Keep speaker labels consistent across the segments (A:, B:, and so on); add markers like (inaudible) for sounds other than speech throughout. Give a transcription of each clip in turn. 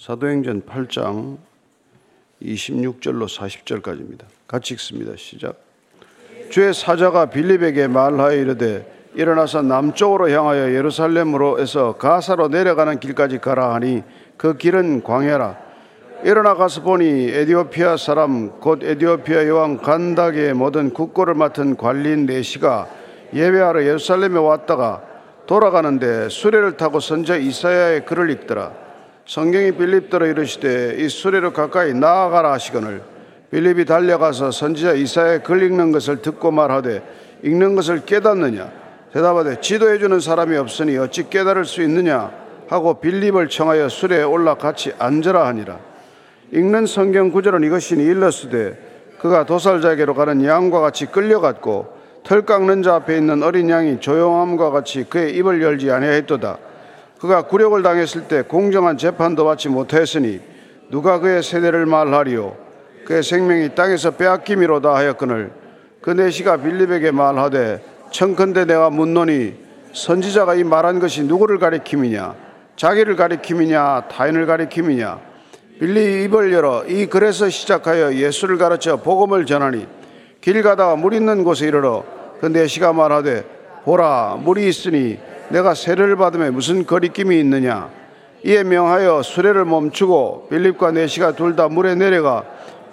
A: 사도행전 8장 26절로 40절까지입니다. 같이 읽습니다. 시작. 주의 사자가 빌립에게 말하여 이르되 일어나서 남쪽으로 향하여 예루살렘으로에서 가사로 내려가는 길까지 가라 하니 그 길은 광야라. 일어나 가서 보니 에디오피아 사람 곧 에디오피아 여왕 간닥의 모든 국고를 맡은 관리인 네시가 예배하러 예루살렘에 왔다가 돌아가는데 수레를 타고 선자 이사야의 글을 읽더라. 성경이 빌립더러 이르시되 이 수레로 가까이 나아가라 하시거늘 빌립이 달려가서 선지자 이사야의 글 읽는 것을 듣고 말하되 읽는 것을 깨닫느냐? 대답하되 지도해 주는 사람이 없으니 어찌 깨달을 수 있느냐? 하고 빌립을 청하여 수레에 올라 같이 앉으라 하니라. 읽는 성경 구절은 이것이니 일러스되 그가 도살자에게로 가는 양과 같이 끌려갔고 털 깎는 자 앞에 있는 어린 양이 조용함과 같이 그의 입을 열지 아니하였도다 그가 굴욕을 당했을 때 공정한 재판도 받지 못하였으니 누가 그의 세대를 말하리요? 그의 생명이 땅에서 빼앗김이로다 하였거늘 그 내시가 빌립에게 말하되 청컨대 내가 묻노니 선지자가 이 말한 것이 누구를 가리킴이냐? 자기를 가리킴이냐? 타인을 가리킴이냐? 빌리 입을 열어 이 글에서 시작하여 예수를 가르쳐 복음을 전하니 길 가다가 물 있는 곳에 이르러 그 내시가 말하되 보라 물이 있으니 내가 세례를 받음에 무슨 거리낌이 있느냐? 이에 명하여 수레를 멈추고 빌립과 내시가 둘 다 물에 내려가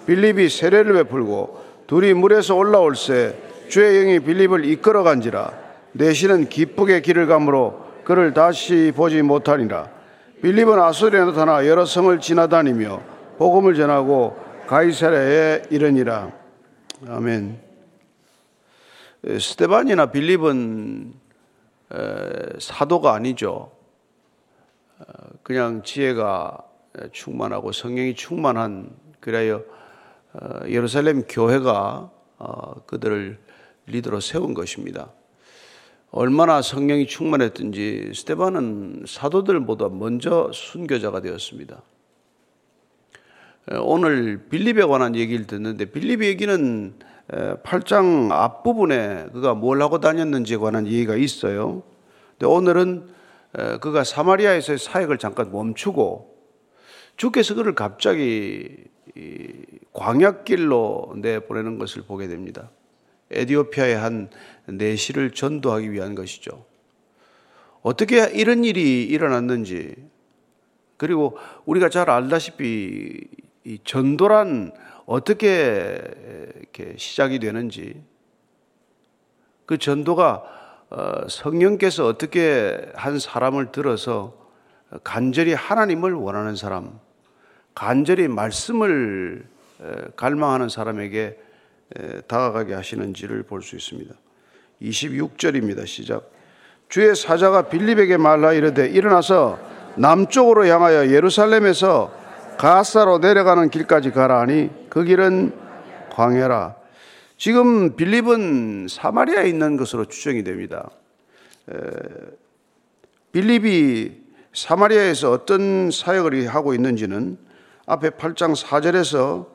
A: 빌립이 세례를 베풀고 둘이 물에서 올라올새 주의 영이 빌립을 이끌어 간지라. 내시는 기쁘게 길을 가므로 그를 다시 보지 못하니라. 빌립은 아수리에 나타나 여러 성을 지나다니며 복음을 전하고 가이사랴에 이르니라. 아멘. 스테반이나 빌립은 사도가 아니죠 그냥 지혜가 충만하고 성령이 충만한 그래야 어, 예루살렘 교회가 어, 그들을 리더로 세운 것입니다. 얼마나 성령이 충만했든지 스테반은 사도들보다 먼저 순교자가 되었습니다. 오늘 빌립에 관한 얘기를 듣는데 빌립 얘기는 8장 앞부분에 그가 뭘 하고 다녔는지에 관한 얘기가 있어요. 근데 오늘은 그가 사마리아에서의 사역을 잠깐 멈추고 주께서 그를 갑자기 광약길로 내보내는 것을 보게 됩니다. 에디오피아의 한 내시를 전도하기 위한 것이죠. 어떻게 이런 일이 일어났는지 그리고 우리가 잘 알다시피 이 전도란 어떻게 이렇게 시작이 되는지 그 전도가 어, 성령께서 어떻게 한 사람을 들어서 간절히 하나님을 원하는 사람, 간절히 말씀을 갈망하는 사람에게 다가가게 하시는지를 볼 수 있습니다. 26절입니다. 시작. 주의 사자가 빌립에게 말라 이르되 일어나서 남쪽으로 향하여 예루살렘에서 가사로 내려가는 길까지 가라 하니 그 길은 광야라. 지금 빌립은 사마리아에 있는 것으로 추정이 됩니다. 빌립이 사마리아에서 어떤 사역을 하고 있는지는 앞에 8장 4절에서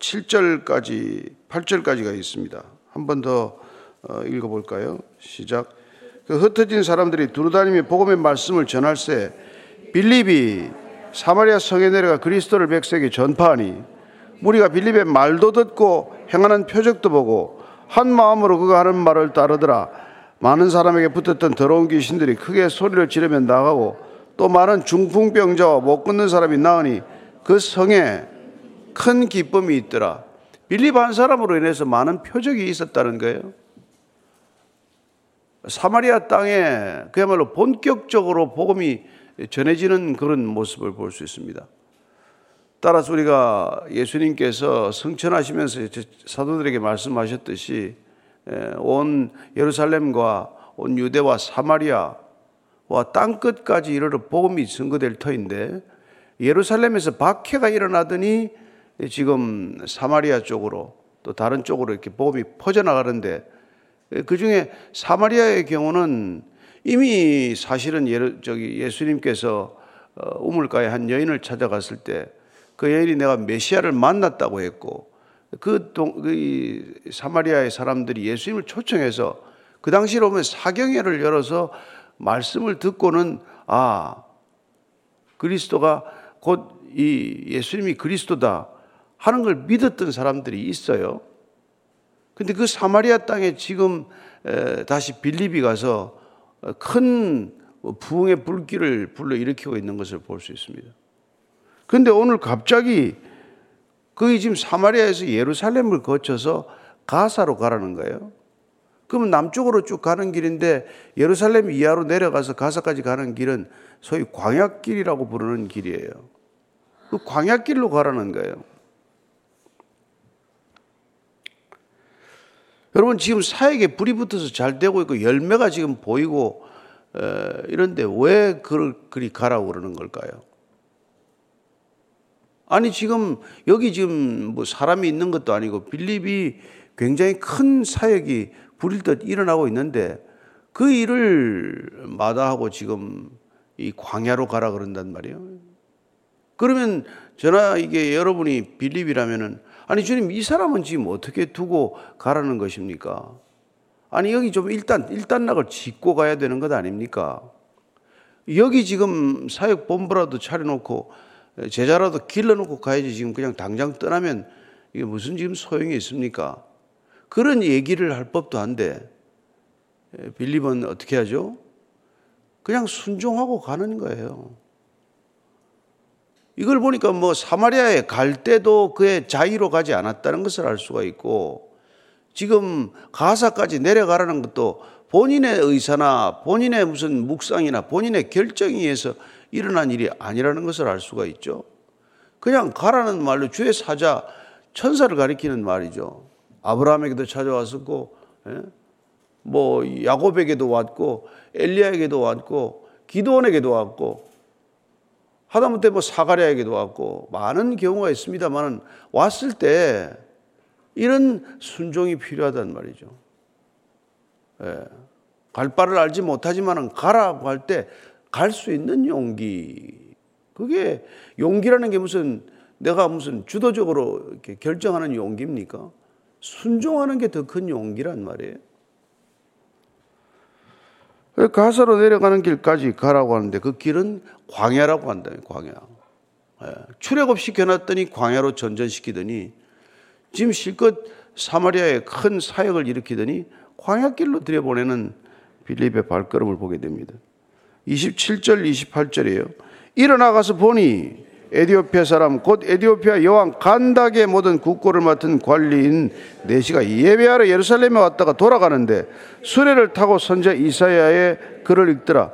A: 7절까지 8절까지가 있습니다. 한 번더 어, 읽어볼까요? 시작. 그 흩어진 사람들이 두루다니며 복음의 말씀을 전할세 빌립이 사마리아 성에 내려가 그리스도를 백성에게 전파하니 무리가 빌립의 말도 듣고 행하는 표적도 보고 한 마음으로 그가 하는 말을 따르더라. 많은 사람에게 붙었던 더러운 귀신들이 크게 소리를 지르며 나가고 또 많은 중풍병자와 못 걷는 사람이 나으니 그 성에 큰 기쁨이 있더라. 빌립 한 사람으로 인해서 많은 표적이 있었다는 거예요. 사마리아 땅에 그야말로 본격적으로 복음이 전해지는 그런 모습을 볼 수 있습니다. 따라서 우리가 예수님께서 성천하시면서 사도들에게 말씀하셨듯이 온 예루살렘과 온 유대와 사마리아와 땅 끝까지 이르러 복음이 증거될 터인데 예루살렘에서 박해가 일어나더니 지금 사마리아 쪽으로 또 다른 쪽으로 이렇게 복음이 퍼져나가는데 그 중에 사마리아의 경우는 이미 사실은 예루, 저기 예수님께서 어, 우물가에 한 여인을 찾아갔을 때 그 여인이 내가 메시아를 만났다고 했고 그, 동, 그 사마리아의 사람들이 예수님을 초청해서 그 당시로 보면 사경회를 열어서 말씀을 듣고는 아 그리스도가 곧 이 예수님이 그리스도다 하는 걸 믿었던 사람들이 있어요. 근데 그 사마리아 땅에 지금 다시 빌립이 가서 큰 부흥의 불길을 불러 일으키고 있는 것을 볼 수 있습니다. 근데 오늘 갑자기 거기 지금 사마리아에서 예루살렘을 거쳐서 가사로 가라는 거예요. 그러면 남쪽으로 쭉 가는 길인데 예루살렘 이하로 내려가서 가사까지 가는 길은 소위 광약길이라고 부르는 길이에요. 그 광약길로 가라는 거예요. 여러분 지금 사역에 불이 붙어서 잘 되고 있고 열매가 지금 보이고 이런데 왜 그리 가라고 그러는 걸까요? 아니 지금 여기 지금 뭐 사람이 있는 것도 아니고 빌립이 굉장히 큰 사역이 불일 듯 일어나고 있는데 그 일을 마다하고 지금 이 광야로 가라 그런단 말이에요. 그러면 저나 이게 여러분이 빌립이라면은 아니 주님 이 사람은 지금 어떻게 두고 가라는 것입니까? 아니 여기 좀 일단 일단락을 짓고 가야 되는 것 아닙니까? 여기 지금 사역 본부라도 차려놓고 제자라도 길러놓고 가야지 지금 그냥 당장 떠나면 이게 무슨 지금 소용이 있습니까? 그런 얘기를 할 법도 한데 빌립은 어떻게 하죠? 그냥 순종하고 가는 거예요. 이걸 보니까 뭐 사마리아에 갈 때도 그의 자의로 가지 않았다는 것을 알 수가 있고 지금 가사까지 내려가라는 것도 본인의 의사나 본인의 무슨 묵상이나 본인의 결정에 의해서 일어난 일이 아니라는 것을 알 수가 있죠. 그냥 가라는 말로 주의 사자 천사를 가리키는 말이죠. 아브라함에게도 찾아왔었고, 예? 뭐 야곱에게도 왔고, 엘리야에게도 왔고, 기도원에게도 왔고, 하다못해 뭐 사가랴에게도 왔고 많은 경우가 있습니다만은 왔을 때 이런 순종이 필요하단 말이죠. 예. 갈 바를 알지 못하지만은 가라고 할 때 갈 수 있는 용기. 그게 용기라는 게 무슨 내가 무슨 주도적으로 이렇게 결정하는 용기입니까? 순종하는 게 더 큰 용기란 말이에요. 가사로 내려가는 길까지 가라고 하는데 그 길은 광야라고 한다. 광야. 예. 출애굽 시켜놨더니 광야로 전전시키더니 지금 실컷 사마리아에 큰 사역을 일으키더니 광야길로 들여보내는 빌립의 발걸음을 보게 됩니다. 27절, 28절이에요. 일어나가서 보니 에디오피아 사람 곧 에디오피아 여왕 간닥의 모든 국고를 맡은 관리인 네시가 예배하러 예루살렘에 왔다가 돌아가는데 수레를 타고 선자 이사야의 글을 읽더라.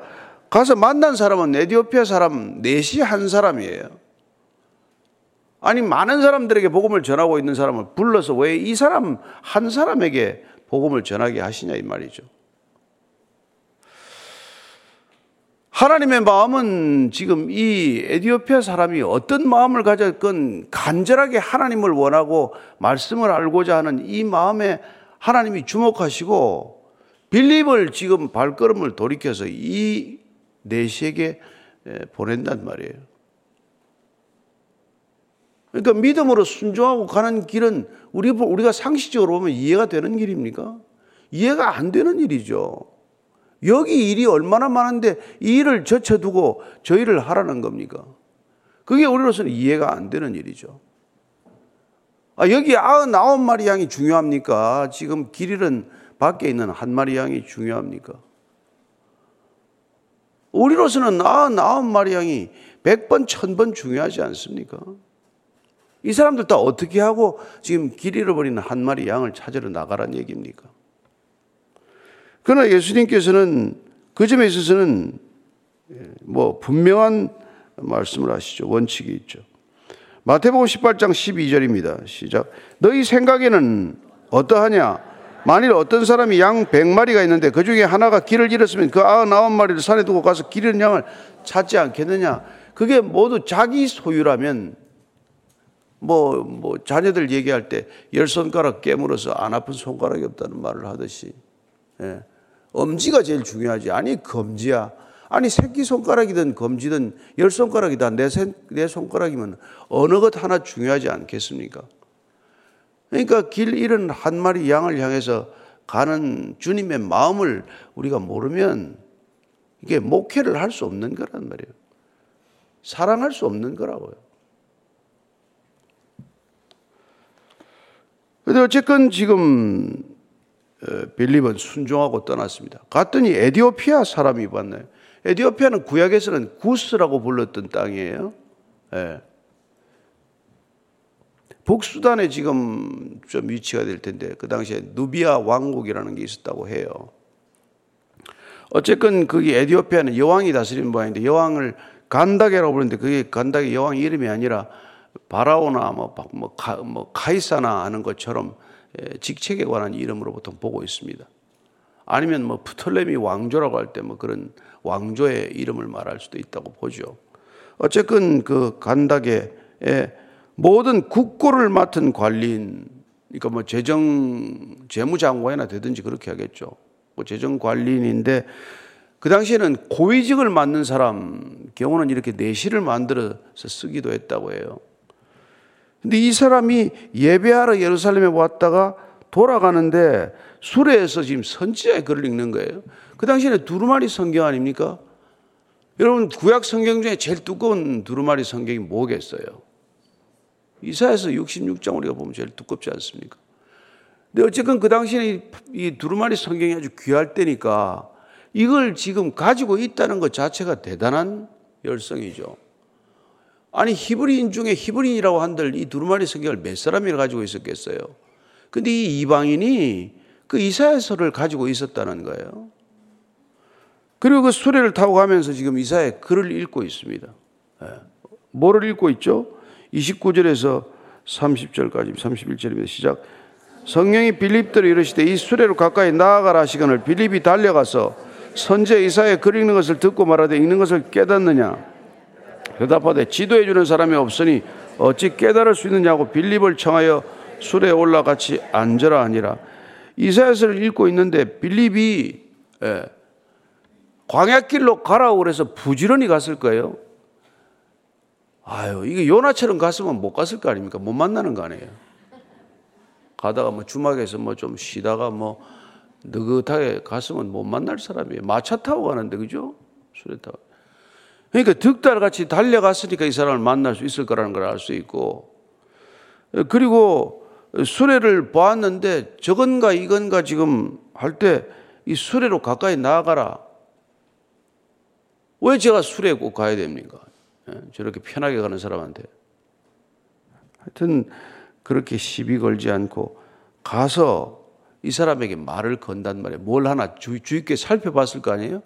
A: 가서 만난 사람은 에디오피아 사람 네시 한 사람이에요. 아니 많은 사람들에게 복음을 전하고 있는 사람을 불러서 왜 이 사람 한 사람에게 복음을 전하게 하시냐 이 말이죠. 하나님의 마음은 지금 이 에디오피아 사람이 어떤 마음을 가졌건 간절하게 하나님을 원하고 말씀을 알고자 하는 이 마음에 하나님이 주목하시고 빌립을 지금 발걸음을 돌이켜서 이 내시에게 보낸단 말이에요. 그러니까 믿음으로 순종하고 가는 길은 우리, 우리가 상식적으로 보면 이해가 되는 길입니까? 이해가 안 되는 일이죠. 여기 일이 얼마나 많은데 이 일을 젖혀두고 저 일을 하라는 겁니까? 그게 우리로서는 이해가 안 되는 일이죠. 아, 여기 아흔아홉 마리 양이 중요합니까? 지금 길 잃은 밖에 있는 한 마리 양이 중요합니까? 우리로서는 아흔아홉 마리 양이 백 번, 천번 중요하지 않습니까? 이 사람들 다 어떻게 하고 지금 길 잃어버리는 한 마리 양을 찾으러 나가란 얘기입니까? 그러나 예수님께서는 그 점에 있어서는 뭐 분명한 말씀을 하시죠. 원칙이 있죠. 마태복음 18장 12절입니다. 시작. 너희 생각에는 어떠하냐? 만일 어떤 사람이 양 100마리가 있는데 그 중에 하나가 길을 잃었으면 그 99마리를 산에 두고 가서 길 잃은 양을 찾지 않겠느냐? 그게 모두 자기 소유라면 뭐, 뭐, 자녀들 얘기할 때 열 손가락 깨물어서 안 아픈 손가락이 없다는 말을 하듯이, 예. 엄지가 제일 중요하지. 아니, 검지야. 아니, 새끼손가락이든 검지든 열 손가락이다. 내, 내 손가락이면 어느 것 하나 중요하지 않겠습니까? 그러니까 길 잃은 한 마리 양을 향해서 가는 주님의 마음을 우리가 모르면 이게 목회를 할 수 없는 거란 말이에요. 사랑할 수 없는 거라고요. 근데 어쨌건 지금 어, 빌립은 순종하고 떠났습니다. 갔더니 에디오피아 사람이 봤네요. 에디오피아는 구약에서는 구스라고 불렀던 땅이에요. 예. 북수단에 지금 좀 위치가 될 텐데 그 당시에 누비아 왕국이라는 게 있었다고 해요. 어쨌건 거기 에디오피아는 여왕이 다스리는 모양인데 여왕을 간다게라고 부르는데 그게 간다게 여왕 이름이 아니라 바라오나 뭐, 뭐, 카, 뭐 카이사나 하는 것처럼 예, 직책에 관한 이름으로 보통 보고 있습니다. 아니면 뭐 프톨레미 왕조라고 할 때 뭐 그런 왕조의 이름을 말할 수도 있다고 보죠. 어쨌건 그 간다게의 모든 국고를 맡은 관리인, 그러니까 뭐 재정 재무장관이나 되든지 그렇게 하겠죠. 뭐 재정 관리인인데 그 당시에는 고위직을 맡는 사람 경우는 이렇게 내시를 만들어서 쓰기도 했다고 해요. 근데 이 사람이 예배하러 예루살렘에 왔다가 돌아가는데 수레에서 지금 선지자의 글을 읽는 거예요. 그 당시에는 두루마리 성경 아닙니까? 여러분 구약 성경 중에 제일 두꺼운 두루마리 성경이 뭐겠어요? 이사에서 66장 우리가 보면 제일 두껍지 않습니까? 근데 어쨌건 그 당시에 이 두루마리 성경이 아주 귀할 때니까 이걸 지금 가지고 있다는 것 자체가 대단한 열성이죠. 아니 히브리인 중에 히브리인이라고 한들 이 두루마리 성경을 몇 사람이 가지고 있었겠어요. 근데 이 이방인이 그 이사야서를 가지고 있었다는 거예요. 그리고 그 수레를 타고 가면서 지금 이사야 글을 읽고 있습니다. 네. 뭐를 읽고 있죠? 29절에서 30절까지 31절입니다. 시작. 성령이 빌립들을 이르시되 이 수레로 가까이 나아가라 하시거늘 빌립이 달려가서 선제 이사야 글 읽는 것을 듣고 말하되 읽는 것을 깨닫느냐 대답하되 지도해 주는 사람이 없으니 어찌 깨달을 수 있느냐고 빌립을 청하여 술에 올라 같이 앉으라 하니라. 이사야서를 읽고 있는데 빌립이 예, 광야길로 가라고 그래서 부지런히 갔을 거예요. 아유, 이게 요나처럼 갔으면 못 갔을 거 아닙니까? 못 만나는 거 아니에요. 가다가 뭐 주막에서 뭐 좀 쉬다가 뭐 느긋하게 갔으면 못 만날 사람이에요. 마차 타고 가는데, 그죠? 수레 타고. 그러니까 득달같이 달려갔으니까 이 사람을 만날 수 있을 거라는 걸 알 수 있고 그리고 수레를 보았는데 저건가 이건가 지금 할 때 이 수레로 가까이 나아가라. 왜 제가 수레에 꼭 가야 됩니까? 예, 저렇게 편하게 가는 사람한테. 하여튼 그렇게 시비 걸지 않고 가서 이 사람에게 말을 건단 말이에요. 뭘 하나 주, 주의 깊게 살펴봤을 거 아니에요?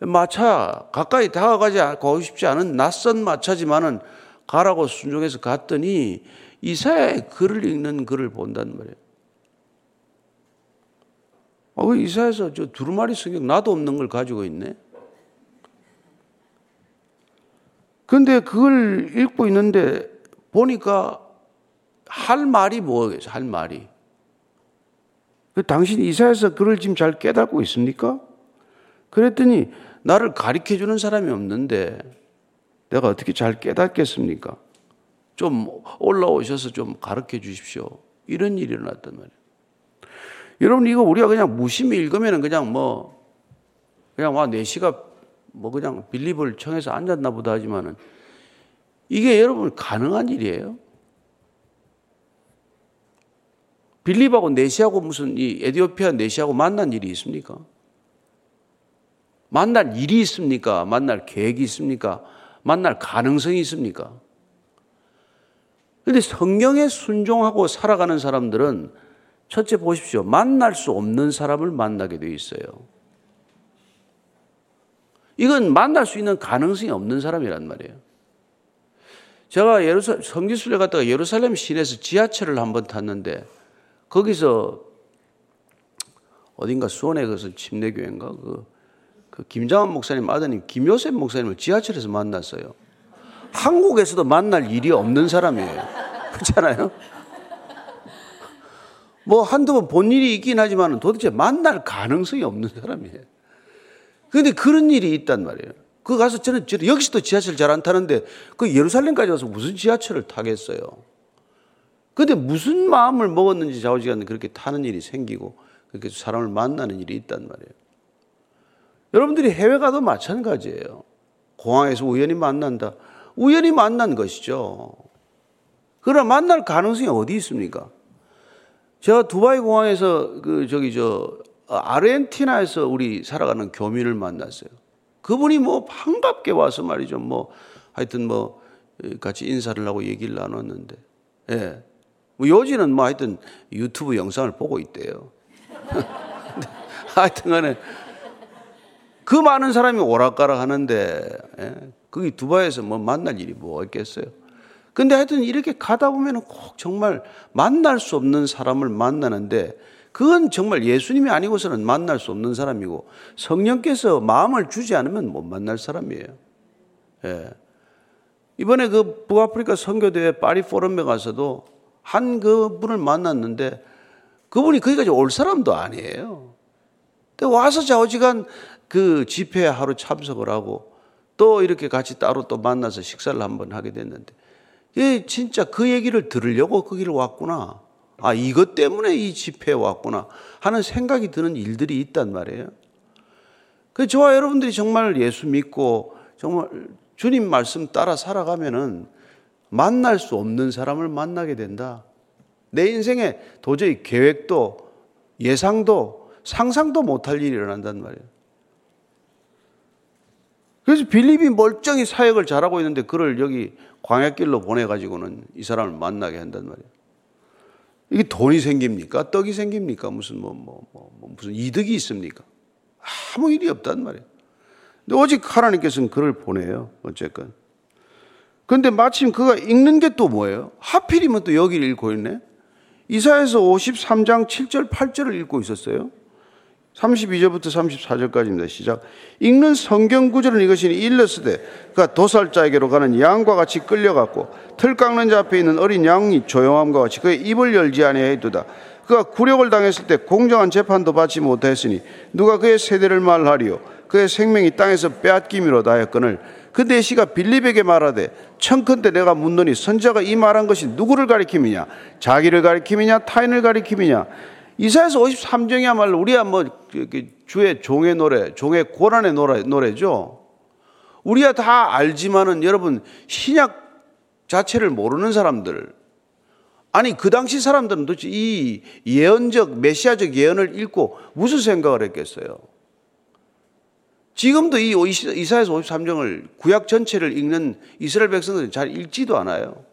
A: 마차 가까이 다가가지 않고 싶지 않은 낯선 마차지만은 가라고 순종해서 갔더니 이사야의 글을 읽는 글을 본단 말이에요. 아, 왜 이사야에서 저 두루마리 성경 나도 없는 걸 가지고 있네? 근데 그걸 읽고 있는데 보니까 할 말이 뭐겠어요? 할 말이. 그 당신 이사야에서 글을 지금 잘 깨닫고 있습니까? 그랬더니 나를 가르쳐 주는 사람이 없는데 내가 어떻게 잘 깨닫겠습니까? 좀 올라오셔서 좀 가르쳐 주십시오. 이런 일이 일어났단 말이에요. 여러분, 이거 우리가 그냥 무심히 읽으면 그냥 뭐, 그냥 와, 4시가 뭐 그냥 빌립을 청해서 앉았나 보다 하지만은 이게 여러분 가능한 일이에요? 빌립하고 네시하고 무슨 이 에디오피아 네시하고 만난 일이 있습니까? 만날 일이 있습니까? 만날 계획이 있습니까? 만날 가능성이 있습니까? 근데 성경에 순종하고 살아가는 사람들은 첫째 보십시오. 만날 수 없는 사람을 만나게 되어 있어요. 이건 만날 수 있는 가능성이 없는 사람이란 말이에요. 제가 예루살 성지순례 갔다가 예루살렘 시내에서 지하철을 한 번 탔는데 거기서 어딘가 수원에 가서 침례교회인가 그, 그 김장한 목사님 아드님 김요셉 목사님을 지하철에서 만났어요. 한국에서도 만날 일이 없는 사람이에요. (laughs) 그렇잖아요? 뭐 한두 번 본 일이 있긴 하지만 도대체 만날 가능성이 없는 사람이에요. 그런데 그런 일이 있단 말이에요. 그 가서 저는, 저는 여기서도 지하철 잘 안 타는데 그 예루살렘까지 와서 무슨 지하철을 타겠어요. 근데 무슨 마음을 먹었는지 좌우지간 그렇게 타는 일이 생기고 그렇게 사람을 만나는 일이 있단 말이에요. 여러분들이 해외 가도 마찬가지예요. 공항에서 우연히 만난다. 우연히 만난 것이죠. 그러나 만날 가능성이 어디 있습니까? 제가 두바이 공항에서 그 저기 저 아르헨티나에서 우리 살아가는 교민을 만났어요. 그분이 뭐 반갑게 와서 말이죠. 뭐 하여튼 뭐 같이 인사를 하고 얘기를 나눴는데, 예. 뭐 요지는 뭐 하여튼 유튜브 영상을 보고 있대요. (laughs) 하여튼 간에 그 많은 사람이 오락가락 하는데, 예. 거기 두바이에서 뭐 만날 일이 뭐 있겠어요. 근데 하여튼 이렇게 가다 보면은 꼭 정말 만날 수 없는 사람을 만나는데 그건 정말 예수님이 아니고서는 만날 수 없는 사람이고 성령께서 마음을 주지 않으면 못 만날 사람이에요. 예. 이번에 그 북아프리카 선교대회 파리 포럼에 가서도 한 그분을 만났는데 그분이 거기까지 올 사람도 아니에요. 근데 와서 좌우지간 그 집회에 하루 참석을 하고 또 이렇게 같이 따로 또 만나서 식사를 한번 하게 됐는데 예, 진짜 그 얘기를 들으려고 거기를 왔구나. 아, 이것 때문에 이 집회에 왔구나 하는 생각이 드는 일들이 있단 말이에요. 그 저와 여러분들이 정말 예수 믿고 정말 주님 말씀 따라 살아가면은 만날 수 없는 사람을 만나게 된다. 내 인생에 도저히 계획도 예상도 상상도 못할 일이 일어난단 말이에요. 그래서 빌립이 멀쩡히 사역을 잘하고 있는데 그를 여기 광야길로 보내가지고는 이 사람을 만나게 한단 말이에요. 이게 돈이 생깁니까? 떡이 생깁니까? 무슨 뭐, 뭐, 뭐, 뭐 무슨 이득이 있습니까? 아무 일이 없단 말이에요. 근데 오직 하나님께서는 그를 보내요. 어쨌건. 근데 마침 그가 읽는 게 또 뭐예요? 하필이면 또 여기를 읽고 있네? 이사에서 53장 7절, 8절을 읽고 있었어요. 32절부터 34절까지입니다. 시작. 읽는 성경 구절은 이것이니 일렀으되 그가 도살자에게로 가는 양과 같이 끌려갔고 틀 깎는 자 앞에 있는 어린 양이 조용함과 같이 그의 입을 열지 아니하였도다. 그가 굴욕을 당했을 때 공정한 재판도 받지 못하였으니 누가 그의 세대를 말하리요 그의 생명이 땅에서 빼앗김이로다 하였거늘 그때 시가 빌립에게 말하되 청컨대 내가 묻노니 선자가 이 말한 것이 누구를 가리킴이냐 자기를 가리킴이냐 타인을 가리킴이냐 이사에서 53장이야말로 우리야 뭐 주의 종의 노래, 종의 고난의 노래, 노래죠. 우리야 다 알지만은 여러분 신약 자체를 모르는 사람들 아니 그 당시 사람들은 도대체 이 예언적 메시아적 예언을 읽고 무슨 생각을 했겠어요? 지금도 이 이사에서 53장을 구약 전체를 읽는 이스라엘 백성들은 잘 읽지도 않아요.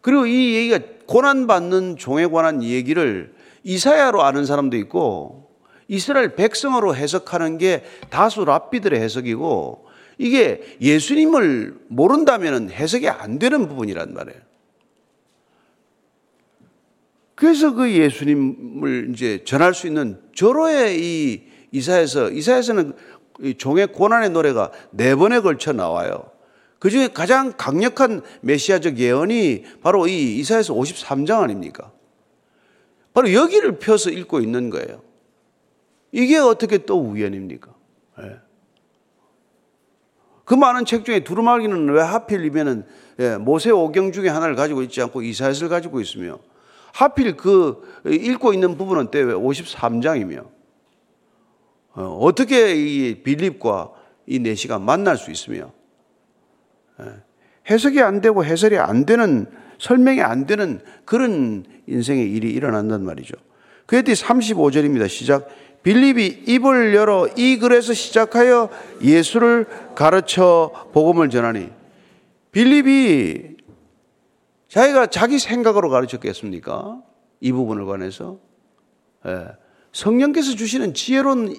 A: 그리고 이 얘기가 고난 받는 종에 관한 얘기를 이사야로 아는 사람도 있고 이스라엘 백성으로 해석하는 게 다수 랍비들의 해석이고 이게 예수님을 모른다면 해석이 안 되는 부분이란 말이에요. 그래서 그 예수님을 이제 전할 수 있는 저로의 이 이사에서 이사에서는 종의 고난의 노래가 네 번에 걸쳐 나와요. 그 중에 가장 강력한 메시아적 예언이 바로 이 이사에서 53장 아닙니까? 바로 여기를 펴서 읽고 있는 거예요. 이게 어떻게 또 우연입니까? 네. 그 많은 책 중에 두루마기는 왜 하필이면은 예, 모세 오경 중에 하나를 가지고 있지 않고 이사야를 가지고 있으며 하필 그 읽고 있는 부분은 때왜 53장이며 어, 어떻게 이 빌립과 이 내시가 만날 수 있으며 예, 해석이 안 되고 해설이 안 되는 설명이 안 되는 그런 인생의 일이 일어난단 말이죠. 뒤 35절입니다. 시작. 빌립이 입을 열어 이 글에서 시작하여 예수를 가르쳐 복음을 전하니 빌립이 자기가 자기 생각으로 가르쳤겠습니까? 이 부분을 관해서 예. 성령께서 주시는 지혜로운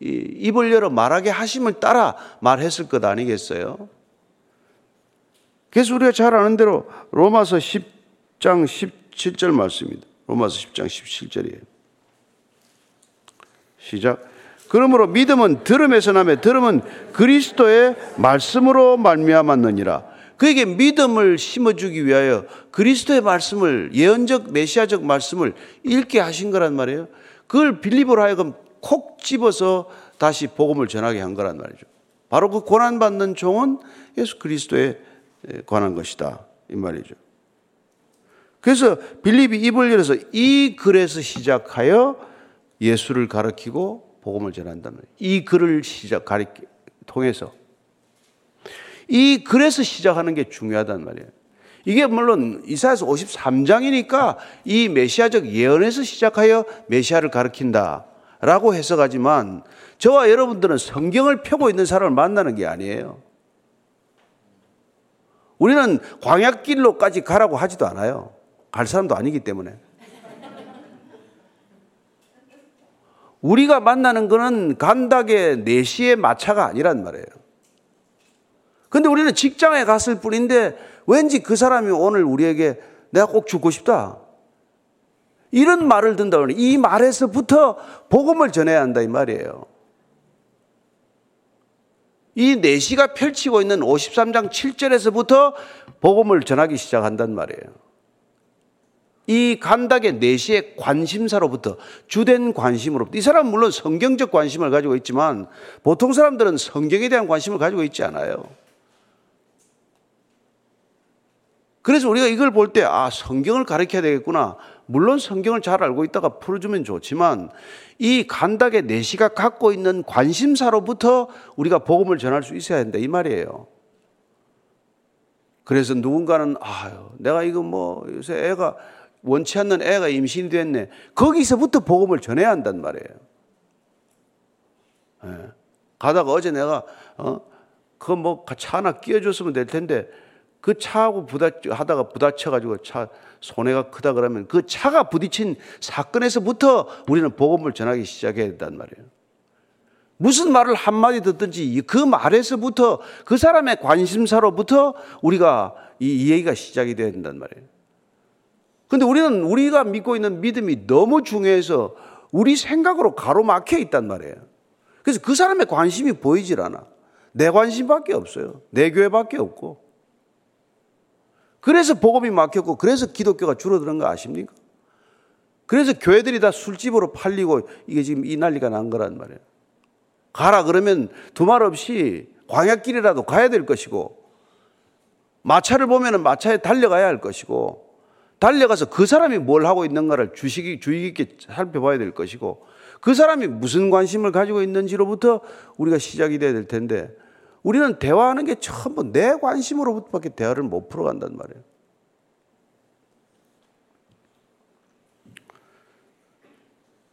A: 입을 열어 말하게 하심을 따라 말했을 것 아니겠어요? 그래서 우리가 잘 아는 대로 로마서 10장 17절 말씀입니다. 로마서 10장 17절이에요. 시작. 그러므로 믿음은 들음에서 나매 들음은 그리스도의 말씀으로 말미암았느니라. 그에게 믿음을 심어주기 위하여 그리스도의 말씀을 예언적 메시아적 말씀을 읽게 하신 거란 말이에요. 그걸 빌립으로 하여금 콕 집어서 다시 복음을 전하게 한 거란 말이죠. 바로 그 고난 받는 종은 예수 그리스도의 관한 것이다. 이 말이죠. 그래서 빌립이 입을 열어서 이 글에서 시작하여 예수를 가르치고 복음을 전한다는 이 글을 시작 가리 통해서 이 글에서 시작하는 게 중요하단 말이에요. 이게 물론 이사야서 53장이니까 이 메시아적 예언에서 시작하여 메시아를 가리킨다라고 해석하지만 저와 여러분들은 성경을 펴고 있는 사람을 만나는 게 아니에요. 우리는 광약길로까지 가라고 하지도 않아요. 갈 사람도 아니기 때문에. 우리가 만나는 거는 간닥의 4시의 마차가 아니란 말이에요. 근데 우리는 직장에 갔을 뿐인데 왠지 그 사람이 오늘 우리에게 내가 꼭 죽고 싶다. 이런 말을 보니 이 말에서부터 복음을 전해야 한다 이 말이에요. 이 내시가 펼치고 있는 53장 7절에서부터 복음을 전하기 시작한단 말이에요. 이 간닥의 내시의 관심사로부터 주된 관심으로부터 이 사람은 물론 성경적 관심을 가지고 있지만 보통 사람들은 성경에 대한 관심을 가지고 있지 않아요. 그래서 우리가 이걸 볼 때, 아, 성경을 가르쳐야 되겠구나. 물론 성경을 잘 알고 있다가 풀어주면 좋지만, 이 간닥의 내시가 갖고 있는 관심사로부터 우리가 복음을 전할 수 있어야 한다. 이 말이에요. 그래서 누군가는, 아유, 내가 이거 뭐, 요새 애가, 원치 않는 애가 임신이 됐네. 거기서부터 복음을 전해야 한단 말이에요. 예. 가다가 어제 내가, 어, 그거 뭐차 하나 끼워줬으면 될 텐데, 그 차하고 부딪 하다가 부딪혀가지고 차 손해가 크다 그러면 그 차가 부딪힌 사건에서부터 우리는 복음을 전하기 시작해야 된단 말이에요. 무슨 말을 한마디 듣든지 그 말에서부터 그 사람의 관심사로부터 우리가 이, 이 얘기가 시작이 돼야 된단 말이에요. 근데 우리는 우리가 믿고 있는 믿음이 너무 중요해서 우리 생각으로 가로막혀 있단 말이에요. 그래서 그 사람의 관심이 보이질 않아. 내 관심밖에 없어요. 내 교회밖에 없고. 그래서 복음이 막혔고 그래서 기독교가 줄어드는 거 아십니까? 그래서 교회들이 다 술집으로 팔리고 이게 지금 이 난리가 난 거란 말이에요. 가라 그러면 두말 없이 광약길이라도 가야 될 것이고 마차를 보면은 마차에 달려가야 할 것이고 달려가서 그 사람이 뭘 하고 있는가를 주식이 주의 깊게 살펴봐야 될 것이고 그 사람이 무슨 관심을 가지고 있는지로부터 우리가 시작이 돼야 될 텐데 우리는 대화하는 게 전부 내 관심으로부터밖에 대화를 못 풀어간단 말이에요.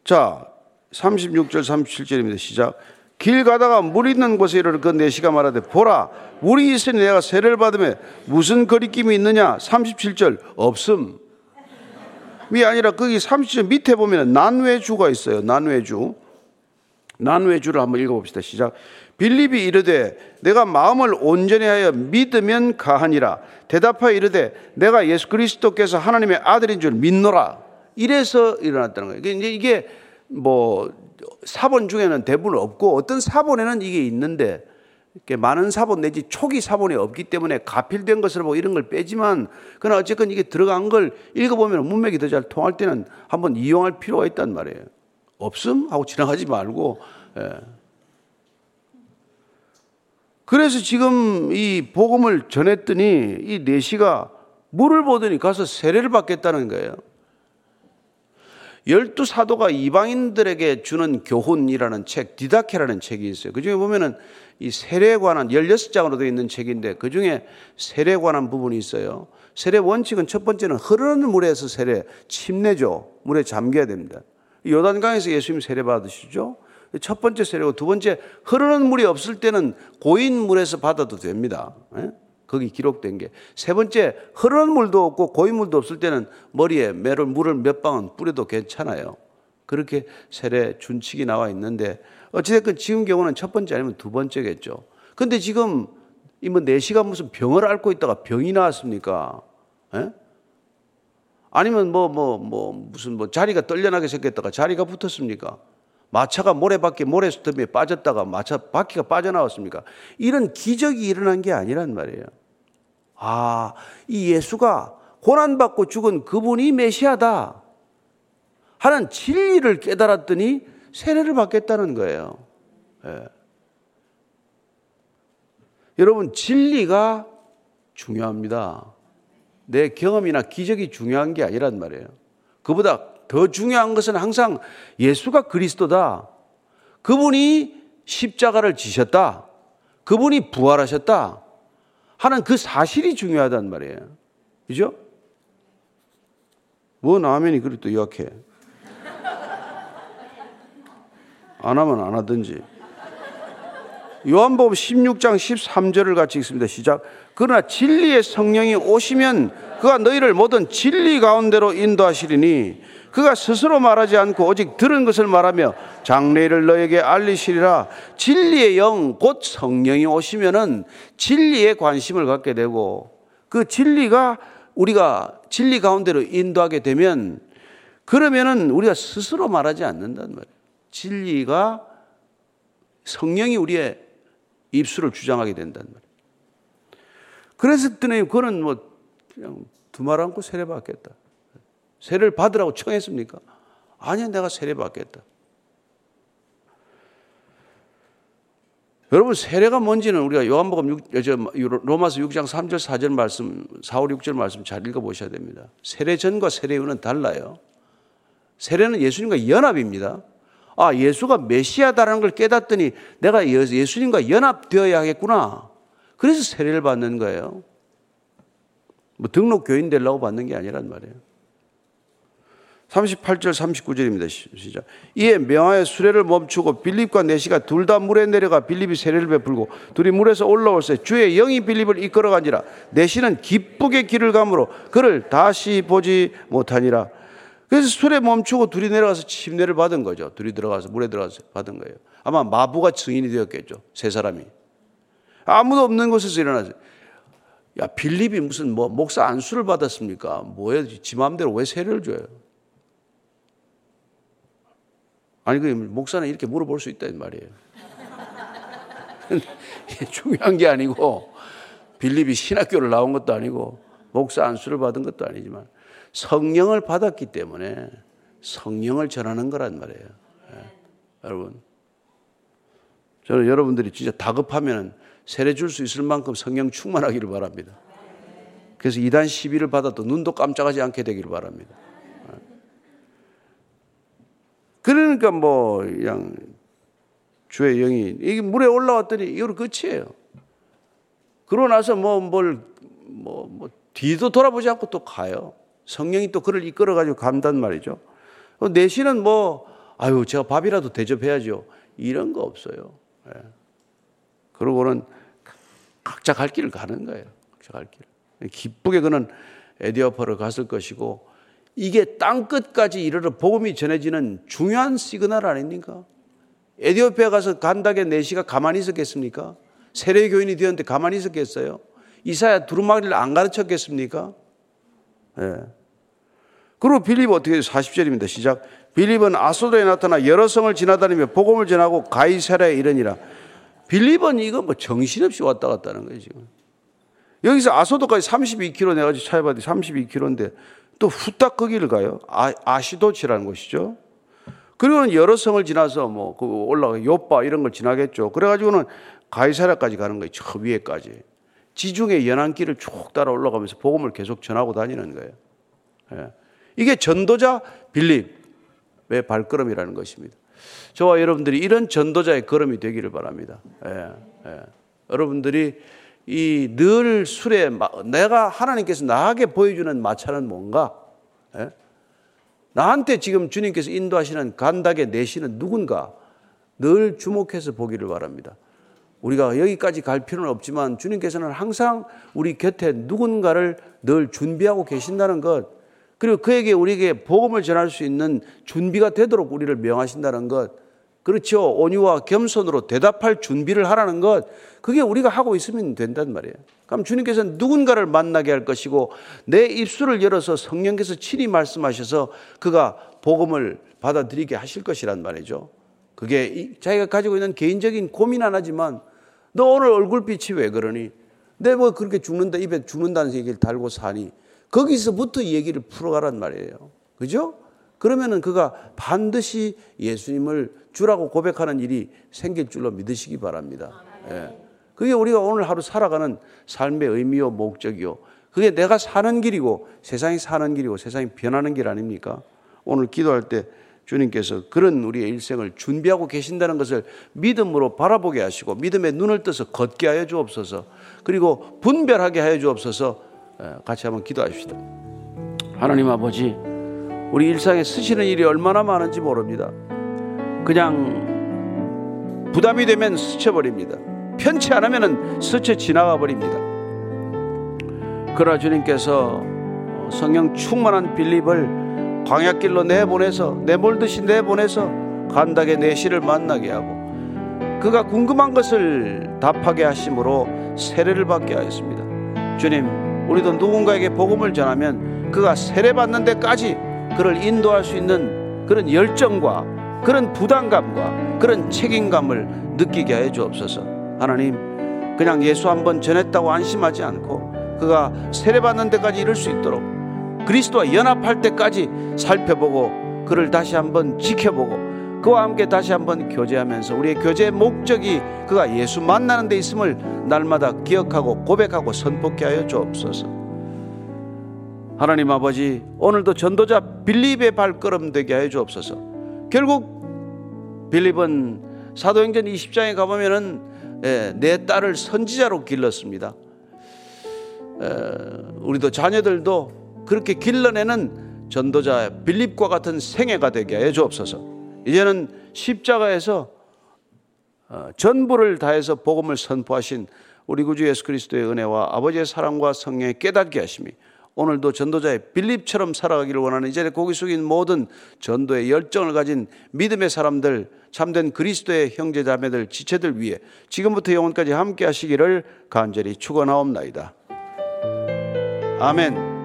A: 자, 36절, 37절입니다. 시작. 길 가다가 물 있는 곳에 이르러 그 내시가 말하되 보라 물이 있으니 내가 세례를 받으며 무슨 거리낌이 있느냐 37절 없음 이 아니라 거기 37절 밑에 보면 난외주가 있어요 난외주 난외주를 한번 읽어봅시다 시작 빌립이 이르되 내가 마음을 온전히 하여 믿으면 가하니라. 대답하여 이르되 내가 예수 그리스도께서 하나님의 아들인 줄 믿노라. 이래서 일어났다는 거예요. 이게 뭐 사본 중에는 대부분 없고 어떤 사본에는 이게 있는데 많은 사본 내지 초기 사본이 없기 때문에 가필된 것을 보고 이런 걸 빼지만 그러나 어쨌건 이게 들어간 걸 읽어보면 문맥이 더 잘 통할 때는 한번 이용할 필요가 있단 말이에요. 없음 하고 지나가지 말고 예. 그래서 지금 이 복음을 전했더니 이 내시가 물을 보더니 가서 세례를 받겠다는 거예요. 열두 사도가 이방인들에게 주는 교훈이라는 책, 디다케라는 책이 있어요. 그 중에 보면은 이 세례에 관한 16장으로 되어 있는 책인데 그 중에 세례에 관한 부분이 있어요. 세례 원칙은 첫 번째는 흐르는 물에서 세례, 침내죠. 물에 잠겨야 됩니다. 요단강에서 예수님 세례 받으시죠. 첫 번째 세례고 두 번째 흐르는 물이 없을 때는 고인 물에서 받아도 됩니다. 예? 거기 기록된 게. 세 번째 흐르는 물도 없고 고인 물도 없을 때는 머리에 매를 물을 몇 방울 뿌려도 괜찮아요. 그렇게 세례 준칙이 나와 있는데 어찌됐건 지금 경우는 첫 번째 아니면 두 번째겠죠. 근데 지금 이뭐 네시가 무슨 병을 앓고 있다가 병이 나왔습니까? 예? 아니면 뭐, 뭐, 뭐, 무슨 뭐 자리가 떨려나게 생겼다가 자리가 붙었습니까? 마차가 모래바퀴 모래스톱에 빠졌다가 마차 바퀴가 빠져나왔습니까? 이런 기적이 일어난 게 아니란 말이에요. 아, 이 예수가 고난받고 죽은 그분이 메시아다. 하는 진리를 깨달았더니 세례를 받겠다는 거예요. 예. 여러분, 진리가 중요합니다. 내 경험이나 기적이 중요한 게 아니란 말이에요. 그보다 더 중요한 것은 항상 예수가 그리스도다. 그분이 십자가를 지셨다. 그분이 부활하셨다. 하는 그 사실이 중요하단 말이에요. 그죠? 뭔 아멘이 그리 또 약해. 안 하면 안 하든지. 요한복음 16장 13절을 같이 읽습니다. 시작. 그러나 진리의 성령이 오시면 그가 너희를 모든 진리 가운데로 인도하시리니 그가 스스로 말하지 않고 오직 들은 것을 말하며 장래를 너에게 알리시리라. 진리의 영, 곧 성령이 오시면은 진리에 관심을 갖게 되고 그 진리가 우리가 진리 가운데로 인도하게 되면 그러면은 우리가 스스로 말하지 않는단 말이에요. 진리가 성령이 우리의 입술을 주장하게 된단 말이에요. 그래서 그랬더니 그는 뭐 그냥 두말 않고 세례 받겠다. 세례를 받으라고 청했습니까? 아니야, 내가 세례 받겠다. 여러분 세례가 뭔지는 우리가 요한복음 6, 로마서 6장 3절 4절 말씀 4, 5, 6절 말씀 잘 읽어 보셔야 됩니다. 세례 전과 세례 후는 달라요. 세례는 예수님과 연합입니다. 아, 예수가 메시아다라는 걸 깨닫더니 내가 예수님과 연합되어야 하겠구나. 그래서 세례를 받는 거예요. 뭐 등록 교인 되려고 받는 게 아니란 말이에요. 38절 39절입니다. 시작. 이에 명하여 수레를 멈추고 빌립과 내시가 둘 다 물에 내려가 빌립이 세례를 베풀고 둘이 물에서 올라올세 주의 영이 빌립을 이끌어가니라 내시는 기쁘게 길을 가므로 그를 다시 보지 못하니라. 그래서 수레 멈추고 둘이 내려가서 침례를 받은 거죠. 둘이 들어가서 물에 들어가서 받은 거예요. 아마 마부가 증인이 되었겠죠. 세 사람이. 아무도 없는 곳에서 일어나서 야 빌립이 무슨 뭐 목사 안수를 받았습니까? 뭐야 지 마음대로 왜 세례를 줘요? 아니 그 목사는 이렇게 물어볼 수 있다 이 말이에요. (laughs) 중요한 게 아니고 빌립이 신학교를 나온 것도 아니고 목사 안수를 받은 것도 아니지만 성령을 받았기 때문에 성령을 전하는 거란 말이에요. 네. 여러분 저는 여러분들이 진짜 다급하면 세례 줄 수 있을 만큼 성령 충만하기를 바랍니다. 그래서 이단 시비를 받아도 눈도 깜짝하지 않게 되기를 바랍니다. 그러니까 뭐 그냥 주의 영이 이게 물에 올라왔더니 이거 끝이에요. 그러고 나서 뭐 뭘 뭐, 뭐 뒤도 돌아보지 않고 또 가요. 성령이 또 그를 이끌어 가지고 간단 말이죠. 내시는 뭐 아유 제가 밥이라도 대접해야죠. 이런 거 없어요. 예. 그러고는 각자 갈 길을 가는 거예요. 각자 갈 길. 기쁘게 그는 에디오파를 갔을 것이고 이게 땅 끝까지 이르러 복음이 전해지는 중요한 시그널 아닙니까? 에디오피아 가서 간닥의 내시가 가만히 있었겠습니까? 세례 교인이 되었는데 가만히 있었겠어요? 이사야 두루마리를 안 가르쳤겠습니까? 예. 네. 그리고 빌립 어떻게 40절입니다. 시작. 빌립은 아소도에 나타나 여러 성을 지나다니며 복음을 전하고 가이사라에 이르니라. 빌립은 이거 뭐 정신없이 왔다 갔다 하는 거예요, 지금. 여기서 아소도까지 32km 내가지고 차해봤더니 32km인데 또 후딱 거기를 가요. 아, 아시도치라는 곳이죠. 그리고는 여러 성을 지나서 뭐 그 올라가 요빠 이런 걸 지나겠죠. 그래가지고는 가이사라까지 가는 거예요. 저 위에까지. 지중해 연안길을 쭉 따라 올라가면서 복음을 계속 전하고 다니는 거예요. 예. 이게 전도자 빌립의 발걸음이라는 것입니다. 저와 여러분들이 이런 전도자의 걸음이 되기를 바랍니다. 예. 예. 여러분들이 이 늘 술에 내가 하나님께서 나에게 보여주는 마차는 뭔가? 예? 나한테 지금 주님께서 인도하시는 간닥에 내시는 누군가 늘 주목해서 보기를 바랍니다. 우리가 여기까지 갈 필요는 없지만 주님께서는 항상 우리 곁에 누군가를 늘 준비하고 계신다는 것, 그리고 그에게 우리에게 복음을 전할 수 있는 준비가 되도록 우리를 명하신다는 것, 그렇죠. 온유와 겸손으로 대답할 준비를 하라는 것, 그게 우리가 하고 있으면 된단 말이에요. 그럼 주님께서는 누군가를 만나게 할 것이고, 내 입술을 열어서 성령께서 친히 말씀하셔서 그가 복음을 받아들이게 하실 것이란 말이죠. 그게 자기가 가지고 있는 개인적인 고민 하나지만, 너 오늘 얼굴빛이 왜 그러니? 내 뭐 그렇게 죽는다, 입에 죽는다는 얘기를 달고 사니? 거기서부터 얘기를 풀어가란 말이에요. 그죠? 그러면은 그가 반드시 예수님을 주라고 고백하는 일이 생길 줄로 믿으시기 바랍니다. 예. 그게 우리가 오늘 하루 살아가는 삶의 의미요, 목적이요. 그게 내가 사는 길이고 세상이 사는 길이고 세상이 변하는 길 아닙니까? 오늘 기도할 때 주님께서 그런 우리의 일생을 준비하고 계신다는 것을 믿음으로 바라보게 하시고 믿음의 눈을 떠서 걷게 하여 주옵소서. 그리고 분별하게 하여 주옵소서. 같이 한번 기도합시다. 하나님 아버지, 우리 일상에 쓰시는 일이 얼마나 많은지 모릅니다. 그냥 부담이 되면 스쳐버립니다. 편치 않으면 스쳐 지나가 버립니다. 그러나 주님께서 성령 충만한 빌립을 광야길로 내보내서 내몰듯이 내보내서 간닥의 내시를 만나게 하고 그가 궁금한 것을 답하게 하심으로 세례를 받게 하였습니다. 주님, 우리도 누군가에게 복음을 전하면 그가 세례 받는 데까지 그를 인도할 수 있는 그런 열정과 그런 부담감과 그런 책임감을 느끼게 해 주옵소서. 하나님, 그냥 예수 한번 전했다고 안심하지 않고 그가 세례받는 데까지 이룰 수 있도록 그리스도와 연합할 때까지 살펴보고 그를 다시 한번 지켜보고 그와 함께 다시 한번 교제하면서 우리의 교제의 목적이 그가 예수 만나는 데 있음을 날마다 기억하고 고백하고 선포케 하여 주옵소서. 하나님 아버지 오늘도 전도자 빌립의 발걸음 되게 하여 주옵소서. 결국 빌립은 사도행전 20장에 가보면은 예, 내 딸을 선지자로 길렀습니다. 우리도 자녀들도 그렇게 길러내는 전도자 빌립과 같은 생애가 되게 해 주옵소서. 이제는 십자가에서 어, 전부를 다해서 복음을 선포하신 우리 구주 예수 그리스도의 은혜와 아버지의 사랑과 성령의 깨닫게 하심이 오늘도 전도자의 빌립처럼 살아가기를 원하는 이제 고기 숙인 모든 전도의 열정을 가진 믿음의 사람들 참된 그리스도의 형제 자매들 지체들 위해 지금부터 영원까지 함께 하시기를 간절히 축원하옵나이다. 아멘.